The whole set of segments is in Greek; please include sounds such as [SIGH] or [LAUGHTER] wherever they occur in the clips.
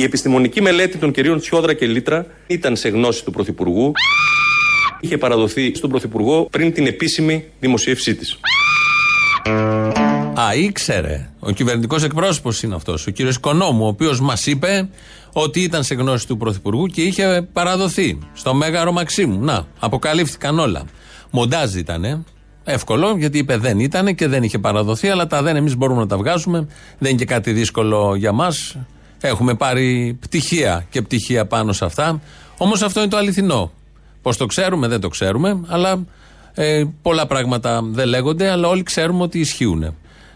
Η επιστημονική μελέτη των κυρίων Τσιόδρα και Λίτρα ήταν σε γνώση του Πρωθυπουργού. Είχε παραδοθεί στον Πρωθυπουργό πριν την επίσημη δημοσίευσή της. Α, ήξερε. Ο κυβερνητικός εκπρόσωπος είναι αυτός, ο κύριος Οικονόμου, ο οποίος μας είπε ότι ήταν σε γνώση του Πρωθυπουργού και είχε παραδοθεί στο Μέγαρο Μαξίμου. Να, αποκαλύφθηκαν όλα. Μοντάζ ήταν, εύκολο, γιατί είπε δεν ήταν και δεν είχε παραδοθεί, αλλά τα δεν εμείς μπορούμε να τα βγάζουμε. Δεν είναι και κάτι δύσκολο για μας. Έχουμε πάρει πτυχία και πτυχία πάνω σε αυτά. Όμως αυτό είναι το αληθινό. Πώς το ξέρουμε, δεν το ξέρουμε, αλλά ε, πολλά πράγματα δεν λέγονται, αλλά όλοι ξέρουμε ότι ισχύουν.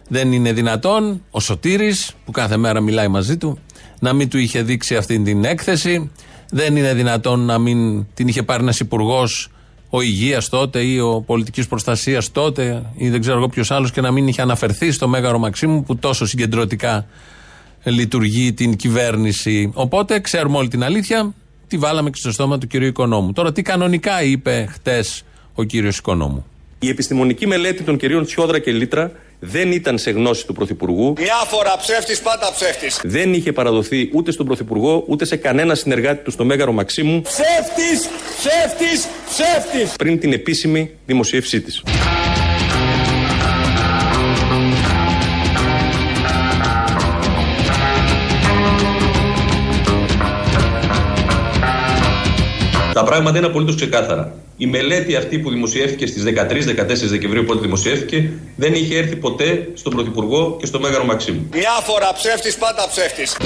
Δεν είναι δυνατόν ο Σωτήρης, που κάθε μέρα μιλάει μαζί του, να μην του είχε δείξει αυτή την έκθεση. Δεν είναι δυνατόν να μην την είχε πάρει ένας υπουργός, ο υγείας τότε ή ο πολιτικής προστασίας τότε ή δεν ξέρω εγώ ποιος άλλος και να μην είχε αναφερθεί στο Μέγαρο Μαξίμου που τόσο συγκεντρωτικά λειτουργεί την κυβέρνηση. Οπότε ξέρουμε όλη την αλήθεια. Τη βάλαμε και στο στόμα του κυρίου Οικονόμου. Τώρα, τι κανονικά είπε χτες ο κύριος Οικονόμου; Η επιστημονική μελέτη των κυρίων Τσιόδρα και Λίτρα δεν ήταν σε γνώση του Πρωθυπουργού. Μια φορά ψεύτης, πάντα ψεύτης. Δεν είχε παραδοθεί ούτε στον Πρωθυπουργό ούτε σε κανένα συνεργάτη του στο Μέγαρο Μαξίμου. Ψεύτης, ψεύτης, ψεύτης. Πριν την επίσημη δημοσίευσή της. Τα πράγματα είναι απολύτως ξεκάθαρα. Η μελέτη αυτή που δημοσιεύτηκε στις 13-14 Δεκεμβρίου, πότε δημοσιεύτηκε, δεν είχε έρθει ποτέ στον Πρωθυπουργό και στο Μέγαρο Μαξίμου. Μια φορά ψεύτης, πάντα ψεύτης.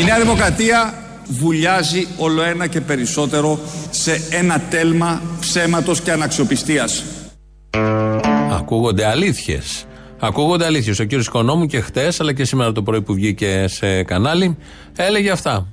Η Νέα Δημοκρατία βουλιάζει όλο ένα και περισσότερο σε ένα τέλμα ψέματος και αναξιοπιστίας. Ακούγονται αλήθειες. Ακούγονται αλήθειες. Ο κύριος Οικονόμου και χτες, αλλά και σήμερα το πρωί που βγήκε σε κανάλι, έλεγε αυτά.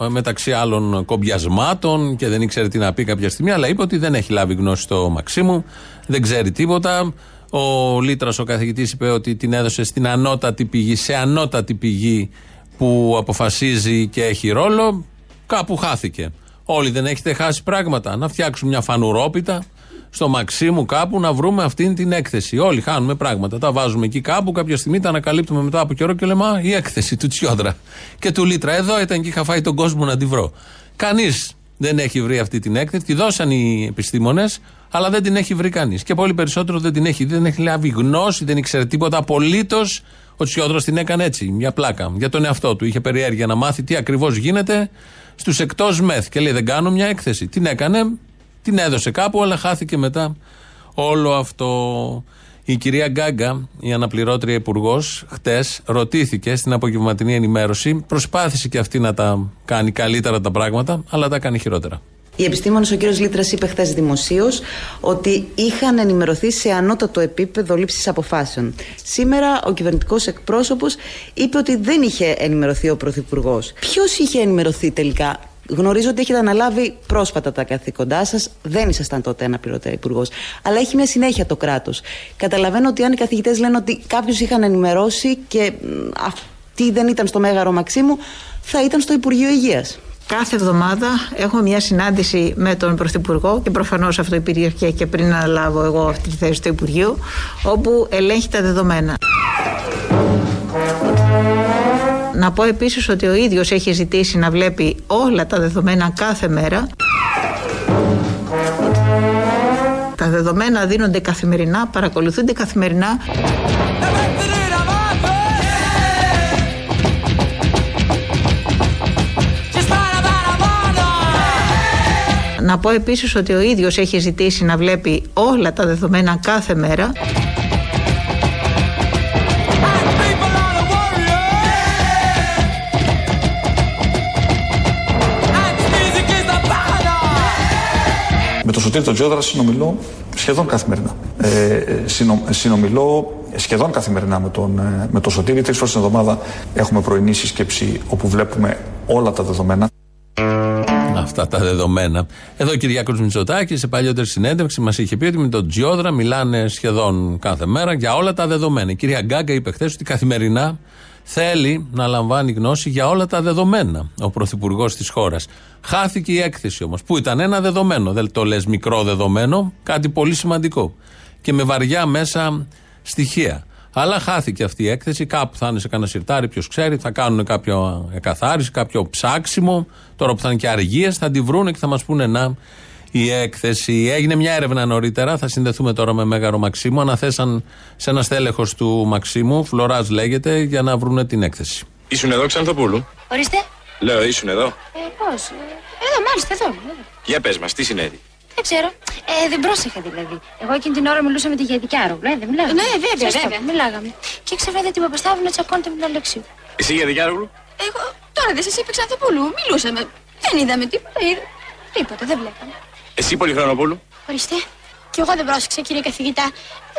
Ε, μεταξύ άλλων κομπιασμάτων και δεν ήξερε τι να πει κάποια στιγμή, αλλά είπε ότι δεν έχει λάβει γνώση το Μαξίμου, δεν ξέρει τίποτα. Ο Λίτρας, ο καθηγητής, είπε ότι την έδωσε στην ανώτατη πηγή, σε ανώτατη πηγή που αποφασίζει και έχει ρόλο. Κάπου χάθηκε. Όλοι δεν έχετε χάσει πράγματα. Να φτιάξουν μια φανουρόπιτα στο Μαξίμου κάπου να βρούμε αυτήν την έκθεση. Όλοι χάνουμε πράγματα. Τα βάζουμε εκεί κάπου, κάποια στιγμή τα ανακαλύπτουμε μετά από καιρό και λέμε Α, η έκθεση του Τσιόδρα και του Λίτρα. Εδώ ήταν και είχα φάει τον κόσμο να τη βρω. Κανείς δεν έχει βρει αυτή την έκθεση. Τη δώσαν οι επιστήμονες, αλλά δεν την έχει βρει κανείς. Και πολύ περισσότερο δεν την έχει δει, δεν έχει λάβει γνώση, δεν ήξερε τίποτα απολύτως. Ο Τσιόδρα την έκανε έτσι, μια πλάκα. Για τον εαυτό του. Είχε περιέργεια να μάθει τι ακριβώς γίνεται στους εκτός μεθ. Και λέει: Δεν κάνω μια έκθεση. Την έκανε, την έδωσε κάπου, αλλά χάθηκε μετά όλο αυτό. Η κυρία Γκάγκα, η αναπληρώτρια υπουργός, χτες ρωτήθηκε στην απογευματινή ενημέρωση. Προσπάθησε και αυτή να τα κάνει καλύτερα τα πράγματα, αλλά τα κάνει χειρότερα. Οι επιστήμονες, ο κ. Λίτρας είπε χθες δημοσίως ότι είχαν ενημερωθεί σε ανώτατο επίπεδο λήψης αποφάσεων. Σήμερα ο κυβερνητικός εκπρόσωπος είπε ότι δεν είχε ενημερωθεί ο Πρωθυπουργός. Ποιος είχε ενημερωθεί τελικά, Γνωρίζω ότι έχετε αναλάβει πρόσφατα τα καθήκοντά σας. Δεν ήσασταν τότε ένα πληρωτέα υπουργός. Αλλά έχει μια συνέχεια το κράτος. Καταλαβαίνω ότι αν οι καθηγητές λένε ότι κάποιους είχαν ενημερώσει και αυτοί δεν ήταν στο Μέγαρο Μαξίμου, θα ήταν στο Υπουργείο Υγείας. Κάθε εβδομάδα έχω μια συνάντηση με τον Πρωθυπουργό και προφανώς αυτό υπήρχε και πριν αναλάβω εγώ αυτή τη θέση του Υπουργείου, όπου ελέγχει τα δεδομένα. Να πω επίσης ότι ο ίδιος έχει ζητήσει να βλέπει όλα τα δεδομένα κάθε μέρα. Τα δεδομένα δίνονται καθημερινά, παρακολουθούνται καθημερινά. Να πω επίσης ότι ο ίδιος έχει ζητήσει να βλέπει όλα τα δεδομένα κάθε μέρα. Με τον Σωτήρη τον Τζιόδρα συνομιλώ σχεδόν καθημερινά. Ε, συνο, συνομιλώ σχεδόν καθημερινά με τον, ε, με τον Σωτήρη. Τρεις φορές την εβδομάδα έχουμε πρωινή σύσκεψη όπου βλέπουμε όλα τα δεδομένα. Αυτά τα δεδομένα. Εδώ ο Κυριάκος Μητσοτάκης σε παλιότερη συνέντευξη μας είχε πει ότι με τον Τζιόδρα μιλάνε σχεδόν κάθε μέρα για όλα τα δεδομένα. Η κυρία Γκάγκα είπε χθες ότι καθημερινά Θέλει να λαμβάνει γνώση για όλα τα δεδομένα ο πρωθυπουργός της χώρας. Χάθηκε η έκθεση όμως, που ήταν ένα δεδομένο; Δεν το λες μικρό δεδομένο, κάτι πολύ σημαντικό. Και με βαριά μέσα στοιχεία. Αλλά χάθηκε αυτή η έκθεση. Κάπου θα είναι σε κανένα σιρτάρι, ποιος ξέρει. Θα κάνουν κάποιο εκαθάριση, κάποιο ψάξιμο. Τώρα που θα είναι και αργίες, θα τη βρούνε και θα μας πούνε να η έκθεση. Έγινε μια έρευνα νωρίτερα. Θα συνδεθούμε τώρα με Μέγαρο Μαξίμου. Αναθέσαν σε ένα στέλεχος του Μαξίμου, Φλωρά λέγεται, για να βρούνε την έκθεση. Ήσουν εδώ, Ξανθοπούλου; Ορίστε. Λέω, ήσουν εδώ. Ε, πώς; Εδώ, μάλιστα, εδώ. εδώ. Για πες μας, τι συνέβη. Δεν ξέρω. Ε, δεν πρόσεχα δηλαδή. Εγώ εκείνη την ώρα μιλούσα με τη Γιαδικιάρο. Ε, δεν μιλάγαμε. Ναι, βέβαια, Σωστό, βέβαια. Μιλάγαμε. Και ξαφνικά την Παπαστάβου να τσακώνεται με την Αλεξίου. Εσύ για δικιάρογλου. Εγώ τώρα δεν σας είπε Ξανθοπούλου. Μιλούσαμε. Δεν είδαμε τίποτα. Είδα. Τίποτα, δεν βλέπαμε. Εσύ Πολυχρονοπούλου; Ορίστε. Κι εγώ δεν πρόσεξα, κύριε καθηγητά.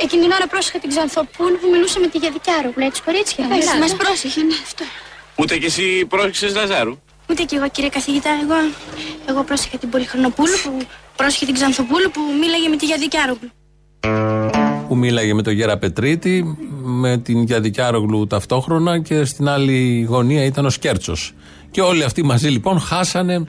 Εκείνη την ώρα πρόσεχα την Ξανθοπούλου που μιλούσε με τη Γιαδικιάρο. Λέει του κορίτσια. Μας πρόσεχε, ναι, αυτό. Ούτε κι εσύ πρόσεξες Λαζάρου. Ούτε κι εγώ, κύριε καθηγητά. Εγώ, εγώ πρόσεχα την Πολυχρονοπούλου που πρόσεχε την Ξανθοπούλου που μίλαγε με τη Γιαδικιάρο. Που μίλαγε με τον Γέρα Πετρίτη, με την Γιαδικιάρογλου ταυτόχρονα και στην άλλη γωνία ήταν ο Σκέρτσος. Και όλοι αυτοί μαζί λοιπόν χάσανε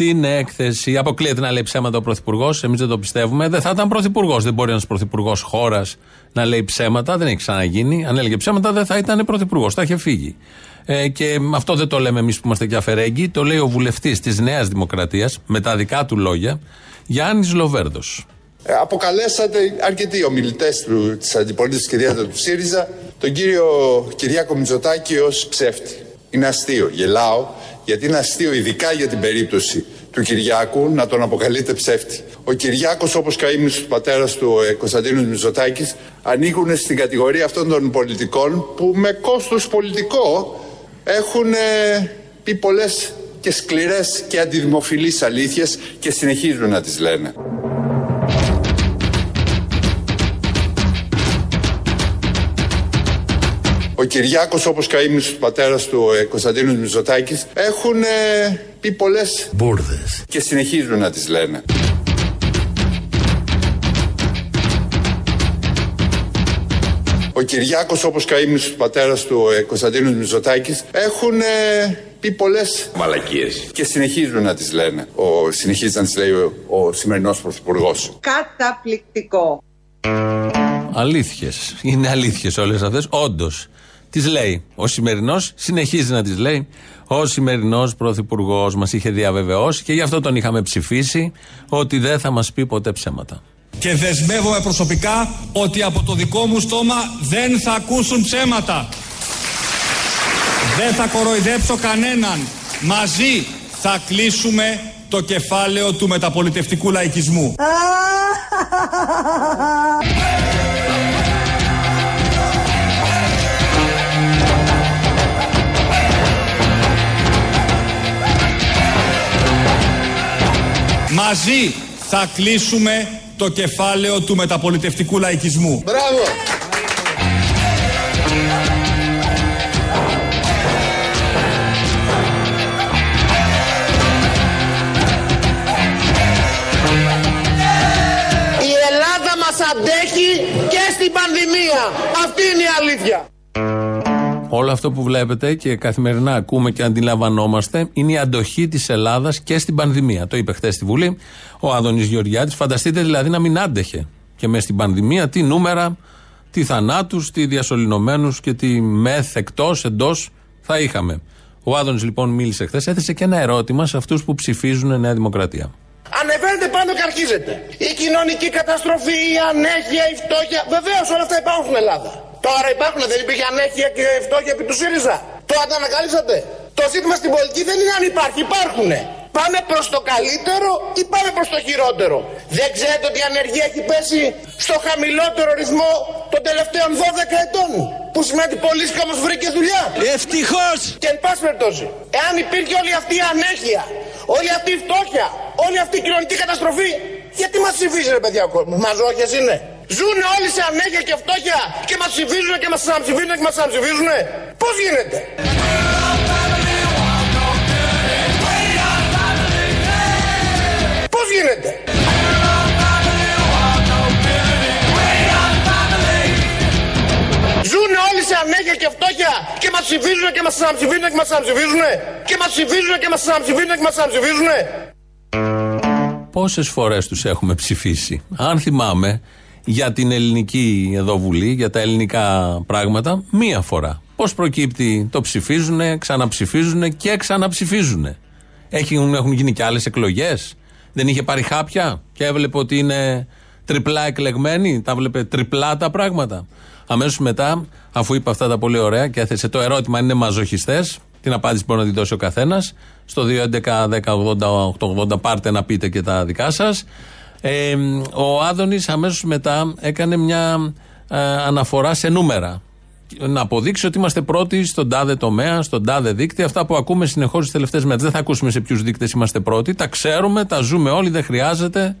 την έκθεση. Αποκλείεται να λέει ψέματα ο Πρωθυπουργός. Εμείς δεν το πιστεύουμε. Δεν θα ήταν Πρωθυπουργός. Δεν μπορεί ένας Πρωθυπουργός χώρας να λέει ψέματα. Δεν έχει ξαναγίνει. Αν έλεγε ψέματα, δεν θα ήταν Πρωθυπουργός. Θα είχε φύγει. Ε, και αυτό δεν το λέμε εμείς που είμαστε και αφαιρέγγοι. Το λέει ο βουλευτής της Νέας Δημοκρατίας, με τα δικά του λόγια, Γιάννης Λοβέρδος. Ε, Αποκαλέσατε αρκετοί ομιλητές της αντιπολίτευσης κυρία του ΣΥΡΙΖΑ τον κύριο Κυριάκο Μητσοτάκη ως ψεύτη. Είναι αστείο. Γελάω γιατί είναι αστείο ειδικά για την περίπτωση του Κυριάκου να τον αποκαλείτε ψεύτη. Ο Κυριάκος, όπως και ο ήμουν του πατέρας του ε, Κωνσταντίνου Μητσοτάκης, ανήκουν στην κατηγορία αυτών των πολιτικών που με κόστος πολιτικό έχουν ε, πει πολλές και σκληρές και αντιδημοφιλείς αλήθειες και συνεχίζουν να τις λένε. Ο Κυριάκος όπως και ο ήμνης του πατέρας του ε, Κωνσταντίνου Μητσοτάκης έχουν ε, πει πολλές Μπούρδες. και συνεχίζουν να τις λένε. Ο Κυριάκος όπως και ο ήμνης του πατέρας του ε, Κωνσταντίνου Μητσοτάκης έχουν ε, πει πολλές Μαλακίες. και συνεχίζουν να τις λένε. Ο, συνεχίζει να τις λέει ο, ο σημερινός πρωθυπουργός. Καταπληκτικό. Αλήθειες. Είναι αλήθειες όλες αυτές. Όντως. Τι λέει. Ο σημερινός συνεχίζει να τι λέει. Ο σημερινός πρωθυπουργός μας είχε διαβεβαιώσει και γι' αυτό τον είχαμε ψηφίσει ότι δεν θα μας πει ποτέ ψέματα. Και δεσμεύομαι προσωπικά ότι από το δικό μου στόμα δεν θα ακούσουν ψέματα. Δεν θα κοροϊδέψω κανέναν. Μαζί θα κλείσουμε το κεφάλαιο του μεταπολιτευτικού λαϊκισμού. [LAUGHS] [LAUGHS] Μαζί θα κλείσουμε το κεφάλαιο του μεταπολιτευτικού λαϊκισμού. Μπράβο! Η Ελλάδα μας αντέχει και στην πανδημία. Αυτή είναι η αλήθεια. Όλο αυτό που βλέπετε και καθημερινά ακούμε και αντιλαμβανόμαστε είναι η αντοχή της Ελλάδας και στην πανδημία. Το είπε χθες στη Βουλή ο Άδωνης Γεωργιάτης. Φανταστείτε δηλαδή να μην άντεχε και μες στην πανδημία τι νούμερα, τι θανάτους, τι διασωληνωμένου και τι μεθ εκτός, εντός θα είχαμε. Ο Άδωνης λοιπόν μίλησε χθες, έθεσε και ένα ερώτημα σε αυτούς που ψηφίζουν Νέα Δημοκρατία. Ανεβαίνετε πάνω και αρχίζετε. Η κοινωνική καταστροφή, η ανέχεια, η φτώχεια. Βεβαίως όλα αυτά υπάρχουν στην Ελλάδα. Τώρα υπάρχουν, δεν υπήρχε ανέχεια και φτώχεια επί του ΣΥΡΙΖΑ. Τώρα τα ανακαλύψατε. Το ζήτημα στην πολιτική δεν είναι αν υπάρχει, υπάρχουνε. Πάμε προς το καλύτερο ή πάμε προς το χειρότερο. Δεν ξέρετε ότι η ανεργία έχει πέσει στο χαμηλότερο ρυθμό των τελευταίων 12 ετών. Που σημαίνει ότι πολλοί κόσμος βρήκε δουλειά. Ευτυχώς! Και εν πάση περιπτώσει, εάν υπήρχε όλη αυτή η ανέχεια, όλη αυτή η φτώχεια, όλη αυτή η κοινωνική καταστροφή, γιατί μας ψηφίζει ρε παιδιά ο κόσμος; Μαζόχες είναι; Ζουν όλοι σε ανέχεια και φτώχεια και μας ψηφίζουν και μας ξαναψηφίζουν και μας ξαναψηφίζουν. Πώς γίνεται; Πώς γίνεται; Ζουν όλοι σε ανέχεια και φτώχεια και μας ξαναψηφίζουν και μας ξαναψηφίζουν και μας ξαναψηφίζουν. Και μας ψηφίζουν και μας ξαναψηφίζουν και μας ξαναψηφίζουν. Πόσες φορές τους έχουμε ψηφίσει; Αν θυμάμαι για την ελληνική εδώ βουλή, για τα ελληνικά πράγματα, μία φορά. Πώς προκύπτει, το ψηφίζουν, ξαναψηφίζουν και ξαναψηφίζουν. Έχουν, έχουν γίνει και άλλες εκλογές. Δεν είχε πάρει χάπια και έβλεπε ότι είναι τριπλά εκλεγμένοι. Τα βλέπε τριπλά τα πράγματα. Αμέσως μετά, αφού είπε αυτά τα πολύ ωραία και έθεσε το ερώτημα αν είναι μαζοχιστές, την απάντηση μπορεί να την δώσει ο καθένας. Στο 2.11.10.80.880 πάρτε να πείτε και τα δικά σας. Ε, ο Άδωνης αμέσως μετά έκανε μια ε, αναφορά σε νούμερα. Να αποδείξει ότι είμαστε πρώτοι στον τάδε τομέα, στον τάδε δίκτυο. Αυτά που ακούμε συνεχώς τι τελευταίες μέρες. Δεν θα ακούσουμε σε ποιους δείκτες είμαστε πρώτοι. Τα ξέρουμε, τα ζούμε όλοι, δεν χρειάζεται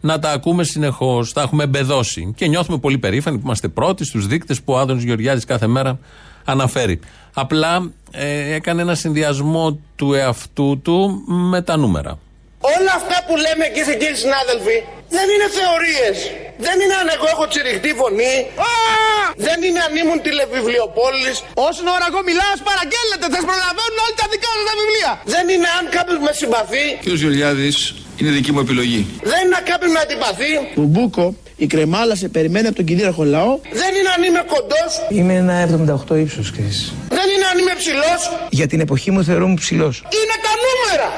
να τα ακούμε συνεχώς. Τα έχουμε εμπεδώσει. Και νιώθουμε πολύ περήφανοι που είμαστε πρώτοι στους δείκτες που ο Άδωνης Γεωργιάδης κάθε μέρα αναφέρει. Απλά ε, έκανε ένα συνδυασμό του εαυτού του με τα νούμερα. Όλα αυτά που λέμε εκεί σε κύριοι συνάδελφοι δεν είναι θεωρίες. Δεν είναι αν εγώ έχω τσιριχτή φωνή. Δεν είναι αν ήμουν τηλεβιβλιοπόλης. Όσον ώρα εγώ μιλάω, παραγγέλλετε. Θα προλαβαίνουν όλοι τα δικά σας τα βιβλία. Δεν είναι αν κάποιος με συμπαθεί. Κύριος Γεωργιάδης, είναι δική μου επιλογή. Δεν είναι αν κάποιος με αντιπαθεί. Μπουμπούκο, η κρεμάλα σε περιμένει από τον κυρίαρχο λαό. Δεν είναι αν είμαι κοντός. Είμαι ένα 78 ύψος, Κρίς. Δεν είναι αν είμαι ψηλός. Για την εποχή μου θεωρούμε ψηλός. Είναι τα νούμερα.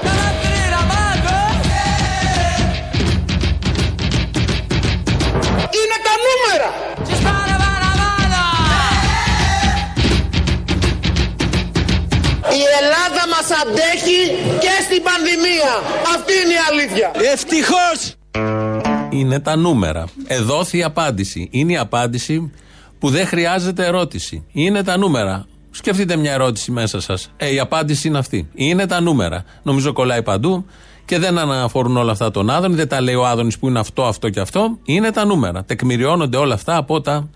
Πανδημία. Αυτή είναι η αλήθεια. Ευτυχώς. Είναι τα νούμερα. Εδόθη η απάντηση. Είναι η απάντηση που δεν χρειάζεται ερώτηση. Είναι τα νούμερα. Σκεφτείτε μια ερώτηση μέσα σας. Ε, η απάντηση είναι αυτή. Είναι τα νούμερα. Νομίζω κολλάει παντού και δεν αναφορούν όλα αυτά τον Άδωνη. Δεν τα λέει ο Άδωνης που είναι αυτό, αυτό και αυτό. Είναι τα νούμερα. Τεκμηριώνονται όλα αυτά από τα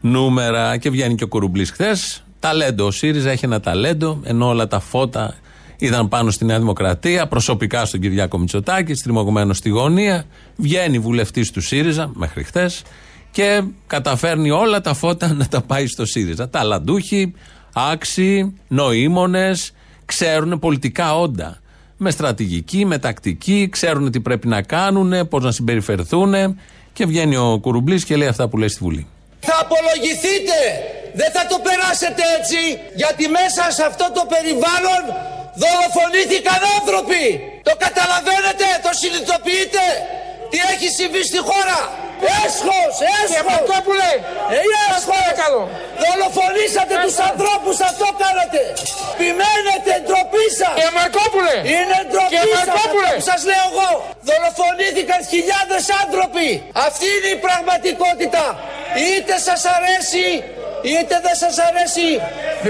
νούμερα. Και βγαίνει και ο Κουρουμπλής χθες. Ταλέντο. Ο ΣΥΡΙΖΑ έχει ένα ταλέντο, ενώ όλα τα φώτα ήταν πάνω στη Νέα Δημοκρατία, προσωπικά στον Κυριάκο Μητσοτάκη, στριμωγμένο στη γωνία. Βγαίνει βουλευτής του ΣΥΡΙΖΑ μέχρι χθες και καταφέρνει όλα τα φώτα να τα πάει στο ΣΥΡΙΖΑ. Ταλαντούχοι, άξιοι, νοήμονες, ξέρουν πολιτικά όντα. Με στρατηγική, με τακτική, ξέρουν τι πρέπει να κάνουν, πώς να συμπεριφερθούν. Και βγαίνει ο Κουρουμπλής και λέει αυτά που λέει στη Βουλή. Θα απολογηθείτε! Δεν θα το περάσετε έτσι, γιατί μέσα σε αυτό το περιβάλλον δολοφονήθηκαν άνθρωποι! Το καταλαβαίνετε, το συνειδητοποιείτε! Τι έχει συμβεί στη χώρα! Έσχος, έσχος! Ε, έσχος! Δολοφονήσατε τους ανθρώπους, αυτό κάνατε! Επιμένετε, ντροπή σας! Και Μαρκόπουλε! Είναι ντροπή Και σας, Μαρκόπουλε! αυτό που σας λέω εγώ! Δολοφονήθηκαν χιλιάδες άνθρωποι! Αυτή είναι η πραγματικότητα! Είτε σας αρέσει, είτε δεν σας αρέσει!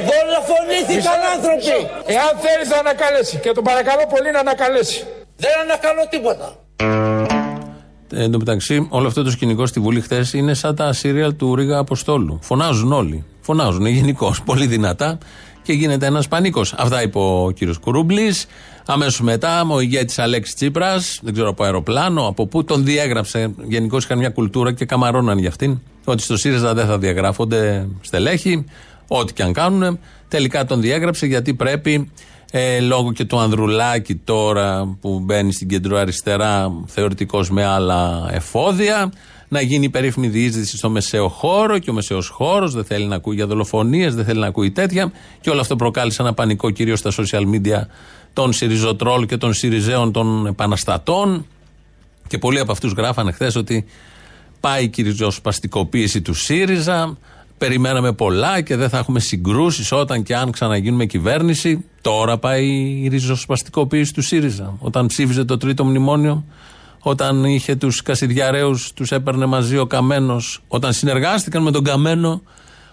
Δολοφονήθηκαν άνθρωποι! Εάν θέλεις να ανακαλέσει και τον παρακαλώ πολύ να ανακαλέσει. Δεν ανακαλώ τίποτα! Ε, Εν τω μεταξύ, όλο αυτό το σκηνικό στη Βουλή χθες είναι σαν τα σύριαλ του Ρίγα Αποστόλου. Φωνάζουν όλοι. Φωνάζουν γενικώς, πολύ δυνατά και γίνεται ένας πανίκος. Αυτά είπε ο κύριος Κουρούμπλη. Αμέσως μετά, ο ηγέτης Αλέξης Τσίπρας, δεν ξέρω από αεροπλάνο, από πού, τον διέγραψε. Γενικώς είχαν μια κουλτούρα και καμαρώναν για αυτήν. Ότι στο ΣΥΡΙΖΑ δεν θα διαγράφονται στελέχη, ό,τι και αν κάνουν. Τελικά τον διέγραψε γιατί πρέπει ε, λόγω και του Ανδρουλάκη τώρα που μπαίνει στην κεντροαριστερά θεωρητικώ με άλλα εφόδια να γίνει η περίφημη διείσδυση στο μεσαίο χώρο και ο μεσαίος χώρος δεν θέλει να ακούει για δολοφονίες, δεν θέλει να ακούει τέτοια και όλο αυτό προκάλεσε ένα πανικό κυρίως στα social media των Σιριζοτρόλ και των Σιριζέων των επαναστατών και πολλοί από αυτούς γράφανε χθες ότι πάει η κυριζοσπαστικοποίηση του ΣΥΡΙΖΑ. Περιμέναμε πολλά και δεν θα έχουμε συγκρούσεις όταν και αν ξαναγίνουμε κυβέρνηση. Τώρα πάει η ριζοσπαστικοποίηση του ΣΥΡΙΖΑ. Όταν ψήφιζε το τρίτο μνημόνιο, όταν είχε τους Κασιδιαρέου, τους έπαιρνε μαζί ο Καμένος, όταν συνεργάστηκαν με τον Καμένο,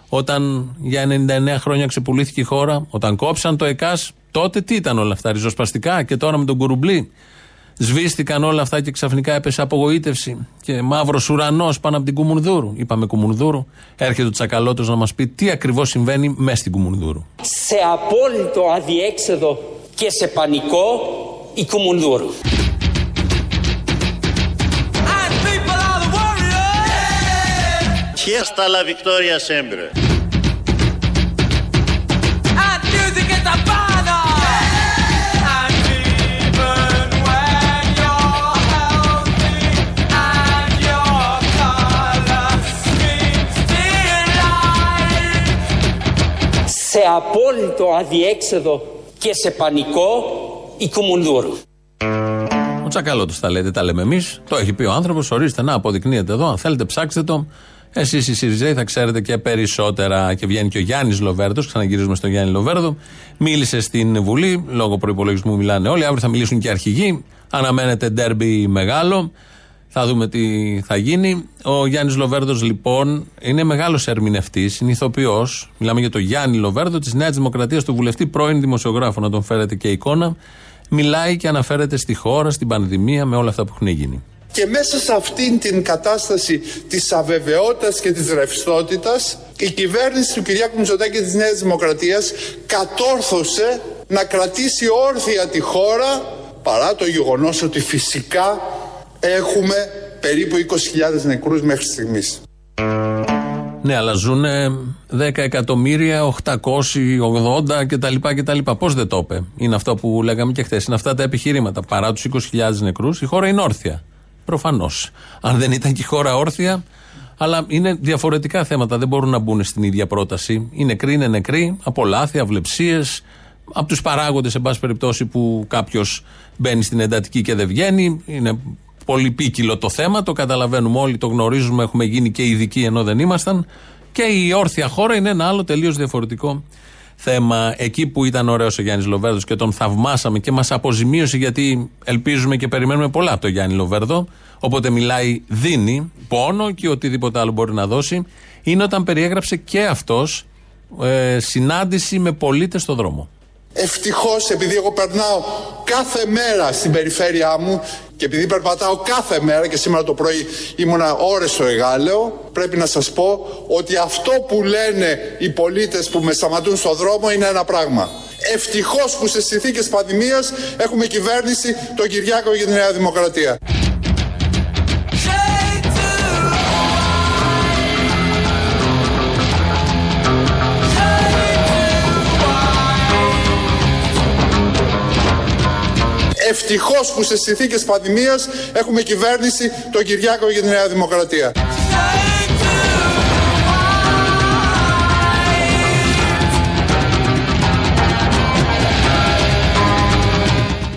όταν για 99 χρόνια ξεπουλήθηκε η χώρα, όταν κόψαν το ΕΚΑΣ, τότε τι ήταν όλα αυτά, ριζοσπαστικά και τώρα με τον Κουρουμπλή. Σβήστηκαν όλα αυτά και ξαφνικά έπεσε απογοήτευση. Και μαύρος ουρανός πάνω από την Κουμουνδούρου. Είπαμε Κουμουνδούρου. Έρχεται ο Τσακαλώτος να μας πει τι ακριβώς συμβαίνει μέσα στην Κουμουνδούρου. Σε απόλυτο αδιέξοδο και σε πανικό η Κουμουνδούρου. siesta la victoria siempre. σε απόλυτο αδιέξοδο και σε πανικό η Κουμουνδούρου. Ο Τσακαλώτο τα λέτε, τα λέμε εμείς. Το έχει πει ο άνθρωπος. Ορίστε να αποδεικνύεται εδώ. Αν θέλετε, ψάξτε το. Εσείς οι Σιριζέοι θα ξέρετε και περισσότερα. Και βγαίνει και ο Γιάννης Λοβέρδος. Ξαναγυρίζουμε στον Γιάννη Λοβέρδο. Μίλησε στην Βουλή. Λόγω προπολογισμού μιλάνε όλοι. Αύριο θα μιλήσουν και αρχηγοί. Αναμένεται ντέρμπι μεγάλο. Θα δούμε τι θα γίνει. Ο Γιάννης Λοβέρδος, λοιπόν, είναι μεγάλος ερμηνευτής, είναι ηθοποιός. Μιλάμε για τον Γιάννη Λοβέρδο της Νέας Δημοκρατίας, του βουλευτή, πρώην δημοσιογράφο, να τον φέρετε και εικόνα. Μιλάει και αναφέρεται στη χώρα, στην πανδημία, με όλα αυτά που έχουν γίνει. Και μέσα σε αυτήν την κατάσταση της αβεβαιότητας και της ρευστότητας η κυβέρνηση του Κυριάκου Μητσοτάκη και της Νέας Δημοκρατίας κατόρθωσε να κρατήσει όρθια τη χώρα παρά το γεγονός ότι φυσικά έχουμε περίπου 20.000 νεκρούς μέχρι στιγμής. Ναι, αλλά ζουν 10 εκατομμύρια, 880 κτλ. κτλ. Πώς δεν το είπε; Είναι αυτό που λέγαμε και χθες. Είναι αυτά τα επιχειρήματα. Παρά τους 20.000 νεκρούς, η χώρα είναι όρθια. Προφανώς. Αν δεν ήταν και η χώρα όρθια, αλλά είναι διαφορετικά θέματα. Δεν μπορούν να μπουν στην ίδια πρόταση. Οι νεκροί είναι νεκροί από λάθη, αυλεψίες, από τους παράγοντες, εν πάση περιπτώσει, που κάποιος μπαίνει στην εντατική και δεν βγαίνει. Είναι πολυπίκυλο το θέμα, το καταλαβαίνουμε όλοι, το γνωρίζουμε, έχουμε γίνει και ειδικοί ενώ δεν ήμασταν. Και η όρθια χώρα είναι ένα άλλο τελείως διαφορετικό θέμα. Εκεί που ήταν ωραίος ο Γιάννης Λοβέρδος και τον θαυμάσαμε και μας αποζημίωσε γιατί ελπίζουμε και περιμένουμε πολλά από τον Γιάννη Λοβέρδο. Όποτε μιλάει, δίνει πόνο και οτιδήποτε άλλο μπορεί να δώσει. Είναι όταν περιέγραψε και αυτός ε, συνάντηση με πολίτες στο δρόμο. Ευτυχώς επειδή εγώ περνάω κάθε μέρα στην περιφέρειά μου και επειδή περπατάω κάθε μέρα και σήμερα το πρωί ήμουνα ώρες στο Εγάλεο πρέπει να σας πω ότι αυτό που λένε οι πολίτες που με σταματούν στο δρόμο είναι ένα πράγμα. Ευτυχώς που σε συνθήκες πανδημίας έχουμε κυβέρνηση τον Κυριάκο για τη Νέα Δημοκρατία. Ευτυχώς που σε συνθήκες πανδημίας έχουμε κυβέρνηση τον Κυριάκο για τη Νέα Δημοκρατία.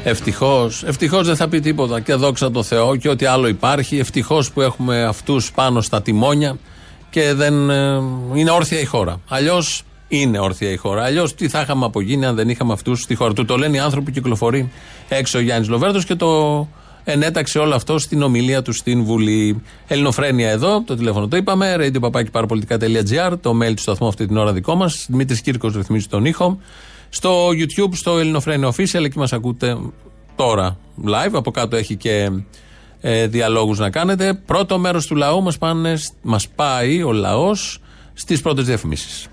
Ευτυχώς. Ευτυχώς δεν θα πει τίποτα. Και δόξα τω Θεώ και ό,τι άλλο υπάρχει. Ευτυχώς που έχουμε αυτούς πάνω στα τιμόνια και δεν ε, είναι όρθια η χώρα. Αλλιώς είναι όρθια η χώρα. Αλλιώς τι θα είχαμε απογίνει αν δεν είχαμε αυτούς στη χώρα. Του το λένε οι άνθρωποι που κυκλοφορεί έξω ο Γιάννης Λοβέρδος και το ενέταξε όλο αυτό στην ομιλία του στην Βουλή. Ελληνοφρένια εδώ, το τηλέφωνο το είπαμε. radio το mail του σταθμού αυτή την ώρα δικό μας. Δημήτρης Κύρκος ρυθμίζει τον ήχο. Στο YouTube, στο Ελληνοφρένια Official, εκεί μας ακούτε τώρα live. Από κάτω έχει και ε, διαλόγους να κάνετε. Πρώτο μέρος του λαού μας, πάνε, μας πάει ο λαός στις πρώτες διαφημίσεις.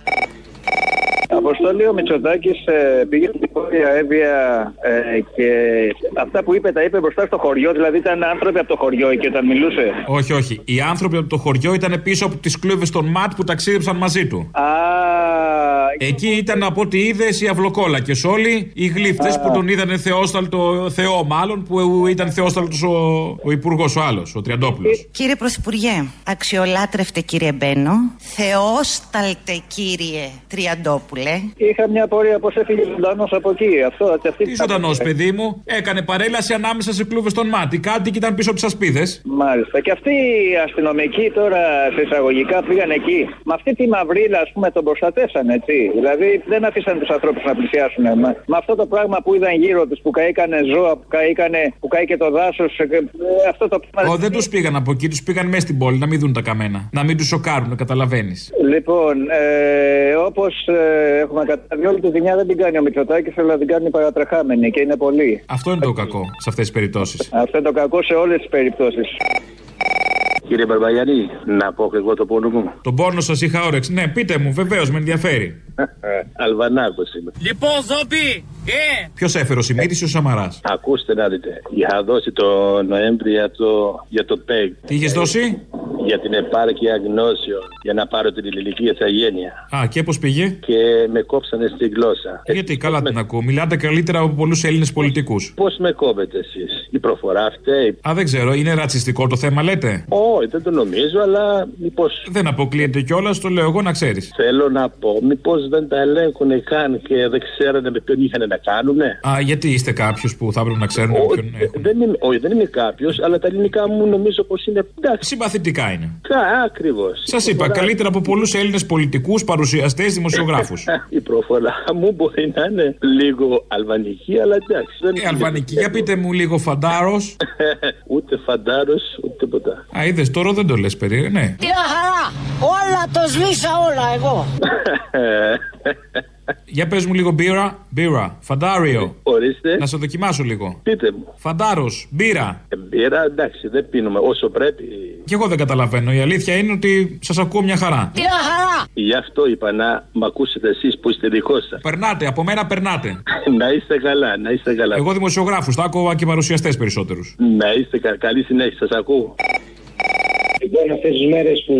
Αποστολή ο Μητσοτάκης ε, πήγε στην πόρια Εύβοια ε, και αυτά που είπε τα είπε μπροστά στο χωριό. Δηλαδή ήταν άνθρωποι από το χωριό και όταν μιλούσε. Όχι, όχι. Οι άνθρωποι από το χωριό ήταν πίσω από τις κλούβες των ΜΑΤ που ταξίδεψαν μαζί του. Α, Εκεί ήταν από ό,τι είδες οι αυλοκόλακε όλοι, οι γλύφτες που τον είδαν θεόσταλτο, Θεό μάλλον, που ήταν θεόσταλτος ο, ο υπουργός ο άλλος, ο Τριαντόπουλος. Κύριε Πρωθυπουργέ, αξιολάτρευτε κύριε Μπένο, θεόσταλτε κύριε Τριαντόπουλε. Είχα μια πορεία πώς έφυγε ζωντανό από εκεί. Αυτό, αυτή Τι ζωντανός, παιδί μου, έκανε παρέλαση ανάμεσα σε κλούβες των μάτι. Κάτι και ήταν πίσω από τις ασπίδες. Μάλιστα. Και αυτοί οι αστυνομικοί τώρα σε εισαγωγικά πήγαν εκεί. Με αυτή τη μαυρίλα, ας πούμε, τον προστατεύσαν, έτσι. Δηλαδή δεν αφήσαν τους ανθρώπους να πλησιάσουν. Με, με αυτό το πράγμα που είδαν γύρω τους, που καήκανε ζώα, που, καήκανε, που καήκε το δάσος. Αυτό το πράγμα. Ω, δεν τους πήγαν από εκεί, τους πήγαν μέσα στην πόλη να μην δουν τα καμένα. Να μην τους σοκάρουν, καταλαβαίνεις. Λοιπόν, ε, όπως ε, έχουμε καταλάβει, όλη τη δουλειά δεν την κάνει ο Μητσοτάκης, αλλά την κάνει οι παρατρεχάμενοι και είναι πολλοί. Αυτό είναι το κακό σε αυτές τις περιπτώσεις. Αυτό είναι το κακό σε όλες τις περιπτώσεις. Κύριε Μπαρμπαγιάννη, να πω και εγώ το πόνο μου. Τον πόνο σας είχα όρεξη. Ναι, πείτε μου, βεβαίως με ενδιαφέρει. [LAUGHS] Αλβανάκος είμαι. Λοιπόν, Ζόμπι, ε! Ποιος έφερε ο Σιμίτης ή ο Σαμαράς; Ακούστε να δείτε. Είχα δώσει το Νοέμβρη για το, για το ΠΕΓ. Τι είχες δώσει; Για την επάρκεια γνώσεων. Για να πάρω την ηλικία ηθαγένεια. Α, και πώς πήγε; Και με κόψανε στη γλώσσα. Γιατί, καλά την ακούω. Μιλάτε καλύτερα από πολλούς Έλληνες πολιτικούς. Πώς με κόβετε εσείς; Η προφορά αυτή; Α, δεν ξέρω, είναι ρατσιστικό το θέμα, λέτε; Όχι, δεν το νομίζω, αλλά μήπω. Δεν αποκλείεται κιόλας, το λέω εγώ να ξέρεις. Θέλω να πω, μήπως δεν τα ελέγχουν καν και δεν ξέρανε με ποιον είχαν να κάνουνε. Α, γιατί είστε κάποιος που θα έπρεπε να ξέρουν με ποιον έχουν. Δεν είμαι, όχι, δεν είμαι κάποιος, αλλά τα ελληνικά μου νομίζω πως είναι. Εντάξει. Συμπαθητικά είναι. Ακριβώς. Σας είπα, καλύτερα από πολλούς Έλληνες πολιτικούς, παρουσιαστές, δημοσιογράφους. [LAUGHS] Η προφορά μου μπορεί να είναι λίγο αλβανική, αλλά εντάξει. Δεν Ε, αλβανική, για πείτε μου λίγο φαντάρος. [LAUGHS] ούτε φαντάρος, ούτε τίποτα. Α, είδες τώρα δεν το λες περίεργα, ναι. Τι χαρά! Όλα το σβήσα όλα εγώ. [LAUGHS] Για πες μου λίγο μπύρα. Μπύρα. Φαντάριο. Ορίστε. Να σε δοκιμάσω λίγο. Πείτε μου. Φαντάρος. Μπύρα. Ε, Μπύρα, εντάξει, δεν πίνουμε όσο πρέπει. Κι εγώ δεν καταλαβαίνω. Η αλήθεια είναι ότι σας ακούω μια χαρά. Τι χαρά! Γι' αυτό είπα να μ' ακούσετε εσείς που είστε δικό σας. Περνάτε, από μένα περνάτε. [LAUGHS] να είστε καλά, να είστε καλά. Εγώ δημοσιογράφου, θα άκουγα και παρουσιαστές περισσότερους. Να είστε κα... καλή συνέχεια, σας ακούω. Λοιπόν, αυτές τις μέρες που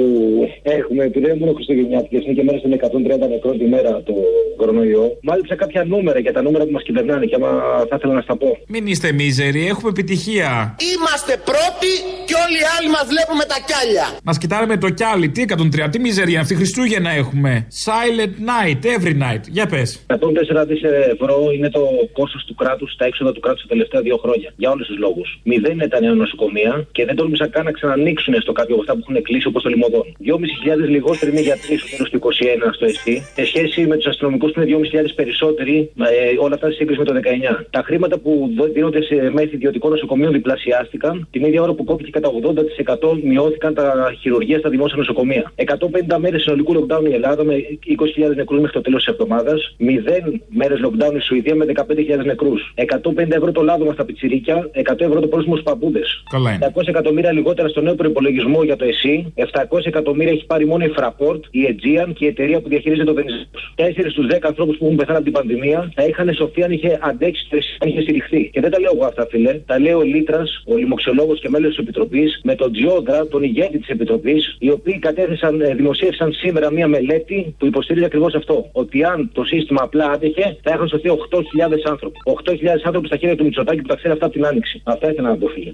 έχουμε, που δεν είναι μόνο Χριστουγεννιάτικες, είναι και μέρες των 130 νεκρών τη μέρα το κορονοϊό. Μάλιστα κάποια νούμερα για τα νούμερα που μας κυβερνάνε και άμα θα ήθελα να στα πω. Μην είστε μίζεροι, έχουμε επιτυχία. Είμαστε πρώτοι και όλοι οι άλλοι μας βλέπουμε τα κιάλια. Μας κοιτάνε με το κιάλι, τι 130, τι μίζερη αυτή Χριστούγεννα έχουμε. Silent night, every night. Για πες. 104 δις ευρώ είναι το κόστο του κράτους, τα έξοδα του κράτους τα τελευταία δύο χρόνια. Για όλους τους λόγους. Μηδέν είναι τα νέα νοσοκομεία και δεν τόλμησαν καν να ξανανοίξουν στο κάποιο από αυτά που έχουν κλείσει όπως το λιμωδόν. 2.500 λιγότεροι είναι γιατροί στο τέλος του 21 στο ΕΣΥ. Σε σχέση με τους αστυνομικούς που είναι 2.500 περισσότεροι, ε, όλα αυτά σε σύγκριση με το 19. Τα χρήματα που δο- δίνονται σε μέθη ιδιωτικών νοσοκομείων διπλασιάστηκαν. Την ίδια ώρα που κόπηκε κατά 80% μειώθηκαν τα χειρουργία στα δημόσια νοσοκομεία. 150 μέρες συνολικού lockdown η Ελλάδα με 20.000 νεκρούς μέχρι το τέλος της εβδομάδας. 0 μέρες lockdown η Σουηδία με 15.000 νεκρούς. 150 ευρώ το λάδωμα στα πιτσιρίκια, 100 ευρώ το πρόστιμο στους παππούδες. Καλά είναι. 700 εκατομμύρια λιγότερα στο νέο προπολογισμό για το ΕΣΥ. 700 εκατομμύρια έχει πάρει μόνο η Fraport, η Aegean και η εταιρεία που διαχειρίζεται το Βενιζέλο. 4 στους 10 ανθρώπους που έχουν πεθάνει από την πανδημία θα είχαν σωθεί αν είχε αντέξει το ΕΣΥ, αν είχε στηριχθεί. Και δεν τα λέω εγώ αυτά, φίλε. Τα λέει ο Λύτρας, ο λοιμοξιολόγος και μέλος της Επιτροπής, με τον Τσιόδρα, τον ηγέτη της Επιτροπής, οι οποίοι κατέθεσαν, ε, δημοσίευσαν σήμερα μία μελέτη που υποστηρίζει ακριβώς αυτό. Ότι αν το σύστημα απλά άντεχε, θα είχαν σωθεί 8.000 άνθρωποι. 8.000 άνθρωποι στα χέρια του Μητσοτάκη που τα ξέρει αυτά από την άνοιξη. Αυτά ήθελα να πω, φίλε.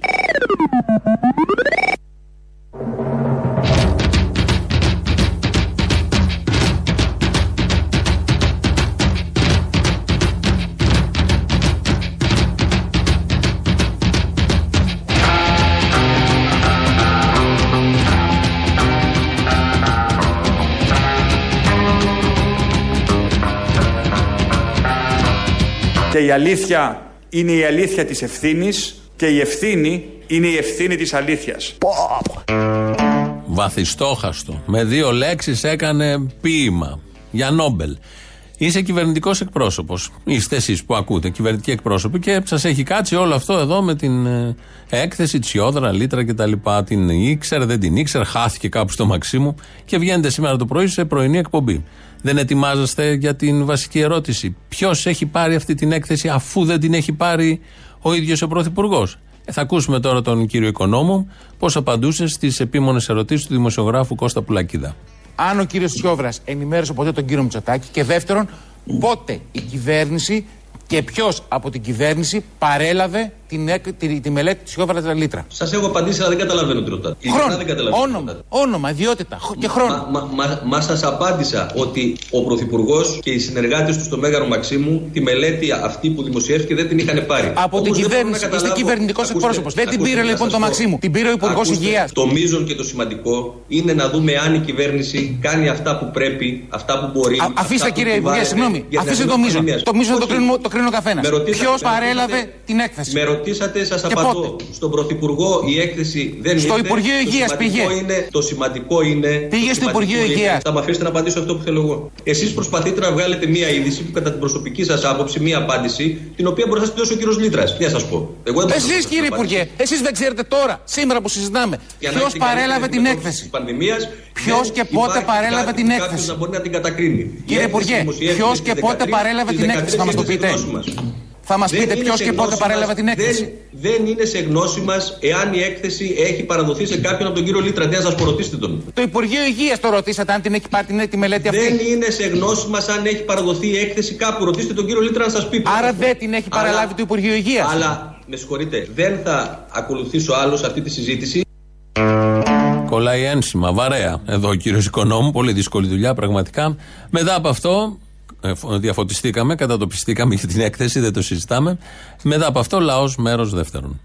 Και η αλήθεια είναι η αλήθεια της ευθύνης και η ευθύνη είναι η ευθύνη της αλήθειας. Βαθιστόχαστο. Με δύο λέξεις έκανε ποίημα για Νόμπελ. Είσαι κυβερνητικός εκπρόσωπος. Είστε εσείς που ακούτε, κυβερνητικοί εκπρόσωποι και σας έχει κάτσει όλο αυτό εδώ με την ε, έκθεση, τσιόδρα, λίτρα κτλ. Την ήξερε, δεν την ήξερε, χάθηκε κάπου στο Μαξίμου και βγαίνετε σήμερα το πρωί σε πρωινή εκπομπή. Δεν ετοιμάζεστε για την βασική ερώτηση. Ποιος έχει πάρει αυτή την έκθεση αφού δεν την έχει πάρει ο ίδιος ο Πρωθυπουργός; Ε, θα ακούσουμε τώρα τον κύριο Οικονόμο πώς απαντούσε στις επίμονες ερωτήσεις του δημοσιογράφου Κώστα Πουλακίδα. αν ο κύριος Σιόβρας ενημέρωσε ποτέ τον κύριο Μητσοτάκη και δεύτερον πότε η κυβέρνηση και ποιος από την κυβέρνηση παρέλαβε την, έκ- τη, τη μελέτη της Σιόβρα Λίτρα. Σας έχω απαντήσει, αλλά δεν καταλαβαίνω τι ρωτάτε. Ειλικρινά Χρόνο, δεν καταλαβαίνω. τι όνομα, ρωτάτε. όνομα, ιδιότητα χ- και χρόνο. Μα, μα, μα σας απάντησα ότι ο Πρωθυπουργός και οι συνεργάτες του στο Μέγαρο Μαξίμου τη μελέτη αυτή που δημοσιεύτηκε δεν την είχαν πάρει. Από την Όμως δεν μπορώ να κυβέρνηση. Είστε καταλάβω- κυβερνητικός Ακούστε, εκπρόσωπος. Δεν την ακούστε, πήρε να λοιπόν σας το πω. Μαξίμου. Την πήρε ο Υπουργός Ακούστε, Υγείας. Το μείζον και το σημαντικό είναι να δούμε αν η κυβέρνηση κάνει αυτά που πρέπει, αυτά που μπορεί. Α- αυτά Αφήστε που κύριε Υπουργέ, επιβάλλεται συγγνώμη. για την Αφήστε το αντιμετώπιση μείζον. πανδημίας. Το μείζον το Όχι. κρίνει, το κρίνει ο καθένας. Με ρωτήσατε- Ποιος με παρέλαβε ρωτήσατε- την έκθεση; Με ρωτήσατε, σας Και απαντώ. Στον Πρωθυπουργό η έκθεση δεν Στο ήρθε. Υπουργείο Το Υγείας σημαντικό πήγε. Είναι, το σημαντικό είναι. Πήγε το στο σημαντικό Υπουργείο είναι- Υγείας. Θα με αφήσετε να απαντήσω αυτό που θέλω εγώ. Εσείς προσπαθείτε να βγάλετε μία είδηση που κατά την προσωπική σας άποψη, μία απάντηση, την οποία μπορεί να σας τη δώσει ο κύριος Λίτρας. Τι να σας πω. Εγώ δεν μπορώ να σας Εσείς δώσω κύριε απάντηση. Υπουργέ, εσείς δεν ξέρετε τώρα, σήμερα που συζητάμε, Για να ποιος έχει την καλύτερη παρέλαβε την αντιμετώπιση έκθεση. της πανδημίας, Ποιος δεν και πότε υπάρχει παρέλαβε κάτι την που έκθεση. κάποιος να μπορεί να την κατακρίνει. Η Κύριε έκθεση Υπουργέ, δημοσιεύτηκε ποιος στις και πότε 13 παρέλαβε στις την έκθεση, θα μας το 13 πείτε. Είναι σε γνώση μας. Θα μας Δεν πείτε είναι ποιος σε και πότε γνώση παρέλαβε μας, την έκθεση. Δεν, δεν είναι σε γνώση μας εάν η έκθεση έχει παραδοθεί σε κάποιον από τον κύριο Λίτρα. Τι να σας πω, ρωτήστε τον. Το Υπουργείο Υγείας το ρωτήσατε αν την έχει πάρει την, τη μελέτη αυτή. Δεν είναι σε γνώση μας αν έχει παραδοθεί η έκθεση κάπου. Ρωτήστε τον κύριο Λίτρα να σας πει. Άρα δεν την έχει παραλάβει το Υπουργείο Υγείας. Αλλά Με συγχωρείτε, δεν θα ακολουθήσω άλλος σε αυτή τη συζήτηση. Κολλάει ένσημα, βαρέα. Εδώ ο κύριος Οικονόμου, πολύ δύσκολη δουλειά πραγματικά. Μετά από αυτό, ε, φω- διαφωτιστήκαμε, κατατοπιστήκαμε για την έκθεση, δεν το συζητάμε. Μετά από αυτό, λαός μέρος δεύτερον.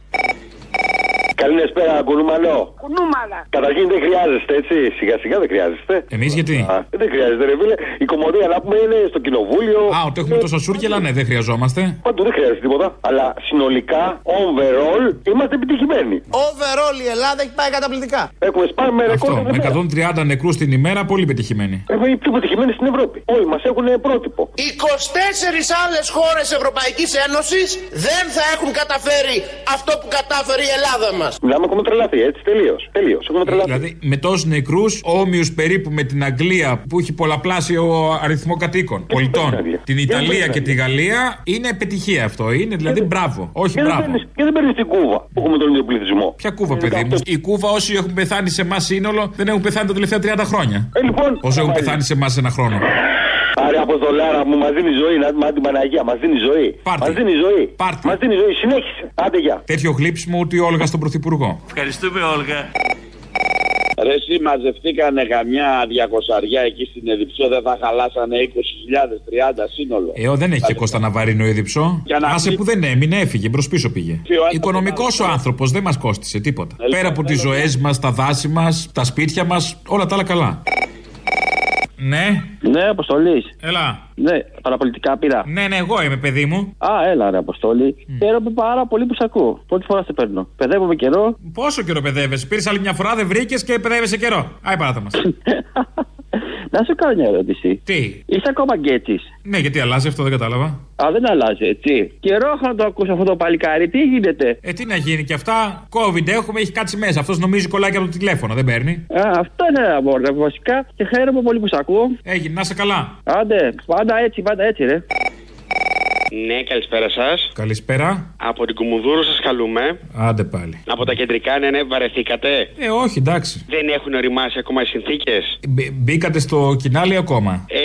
Καλησπέρα, κουνούμαλο. Κουνούμαλα. Καταρχήν δεν χρειάζεστε, έτσι. Σιγά σιγά δεν χρειάζεστε. Εμείς γιατί; Α, δεν χρειάζεται, ρε φίλε. Η κομμωδία να πούμε είναι στο κοινοβούλιο. Α, ότι έχουμε τόσα σούρκελα, ναι, δεν χρειαζόμαστε. Παντού δεν χρειάζεται τίποτα. Αλλά συνολικά, overall, είμαστε επιτυχημένοι. Overall η Ελλάδα έχει πάει καταπληκτικά. Έχουμε σπάει με ρεκόρ. Αυτό, με 130 νεκρούς την ημέρα, πολύ πετυχημένοι. Έχουμε οι πιο πετυχημένοι στην Ευρώπη. Όλοι μας έχουν πρότυπο. 24 άλλες χώρες Ευρωπαϊκής Ένωσης δεν θα έχουν καταφέρει αυτό που κατάφερε η Ελλάδα μας. Μιλάμε έχουμε τρελαθεί, έτσι. Τελείως. Τελείως. Έχουμε τρελαθεί. Δηλαδή με τόσους νεκρούς, όμοιους περίπου με την Αγγλία που έχει πολλαπλάσιο αριθμό κατοίκων πολιτών. Την Ιταλία και τη Γαλλία είναι επιτυχία αυτό. Είναι δηλαδή μπράβο. Όχι Και δεν μπράβο. παίρνεις- Και δεν παίρνεις την Κούβα που έχουμε τον ίδιο πληθυσμό. Ποια κούβα, παιδί μου; Η κούβα, όσοι έχουν πεθάνει σε εμάς σύνολο, δεν έχουν πεθάνει τα τελευταία 30 χρόνια. Ε, λοιπόν, Όσο έχουν πεθάνει σε εμάς ένα χρόνο. Άρε από δολάρα μου, μας δίνει ζωή, να μα την Παναγία, μας δίνει ζωή. Πάρτι. Μας δίνει ζωή. Πάρτι. Μας δίνει ζωή, συνέχισε. Άντε γεια. Τέτοιο γλύψιμο ούτε η Όλγας στον Πρωθυπουργό. Ευχαριστούμε, Όλγα. Ρε εσύ μαζευτήκανε καμιά διακοσαριά εκεί στην Εδιψό, δεν θα χαλάσανε 20.000, 30 σύνολο. Ε, ο, δεν έχει και Κώστα Ναβαρίνο Ήδιψο. Για να Άσε μην- που δεν έμεινε, έφυγε, μπρος πίσω πήγε. Ποιο άλλο Οικονομικός ο άνθρωπος, δεν μας κόστησε τίποτα. Πέρα από τις ζωές μας, τα δάση μας, τα σπίτια μας, όλα τα άλλα καλά. Ναι, Ναι, Αποστολής. έλα. Ναι, παραπολιτικά πήρα. Ναι, ναι, εγώ είμαι παιδί μου. Α, έλα ρε Αποστολή. Χαίρομαι πάρα πολύ που σε ακούω. Πρώτη φορά σε παίρνω. Παιδεύομαι καιρό. Πόσο καιρό παιδεύεσαι; Πήρες άλλη μια φορά, δεν βρήκες και παιδεύεσαι καιρό. Άι παράτα μα. [LAUGHS] [LAUGHS] Να σου κάνω μια ερώτηση. Τι; Είσαι ακόμα γκέτσις. Ναι, γιατί αλλάζει αυτό, δεν κατάλαβα. Α, δεν αλλάζει, έτσι. Καιρό έχω να το ακούσω αυτό το παλικάρι. Τι γίνεται; Ε, τι να γίνει και αυτά. COVID έχουμε, έχει κάτσει μέσα. Αυτός νομίζει κολλάει και από το τηλέφωνο, δεν παίρνει. Α, αυτό είναι ένα μόρδο βασικά. Και χαίρομαι πολύ που σε ακούω. Έγινε, να είσαι καλά. Άντε, πάντα έτσι, πάντα έτσι, ρε. Ναι, καλησπέρα σας. Καλησπέρα. Από την Κουμουνδούρου σας καλούμε. Άντε πάλι. Από τα κεντρικά, ναι, ναι, βαρεθήκατε. Ε, όχι, εντάξει. Δεν έχουν οριμάσει ακόμα οι συνθήκες. Μπ- μπήκατε στο κοινάλι ακόμα; Ε,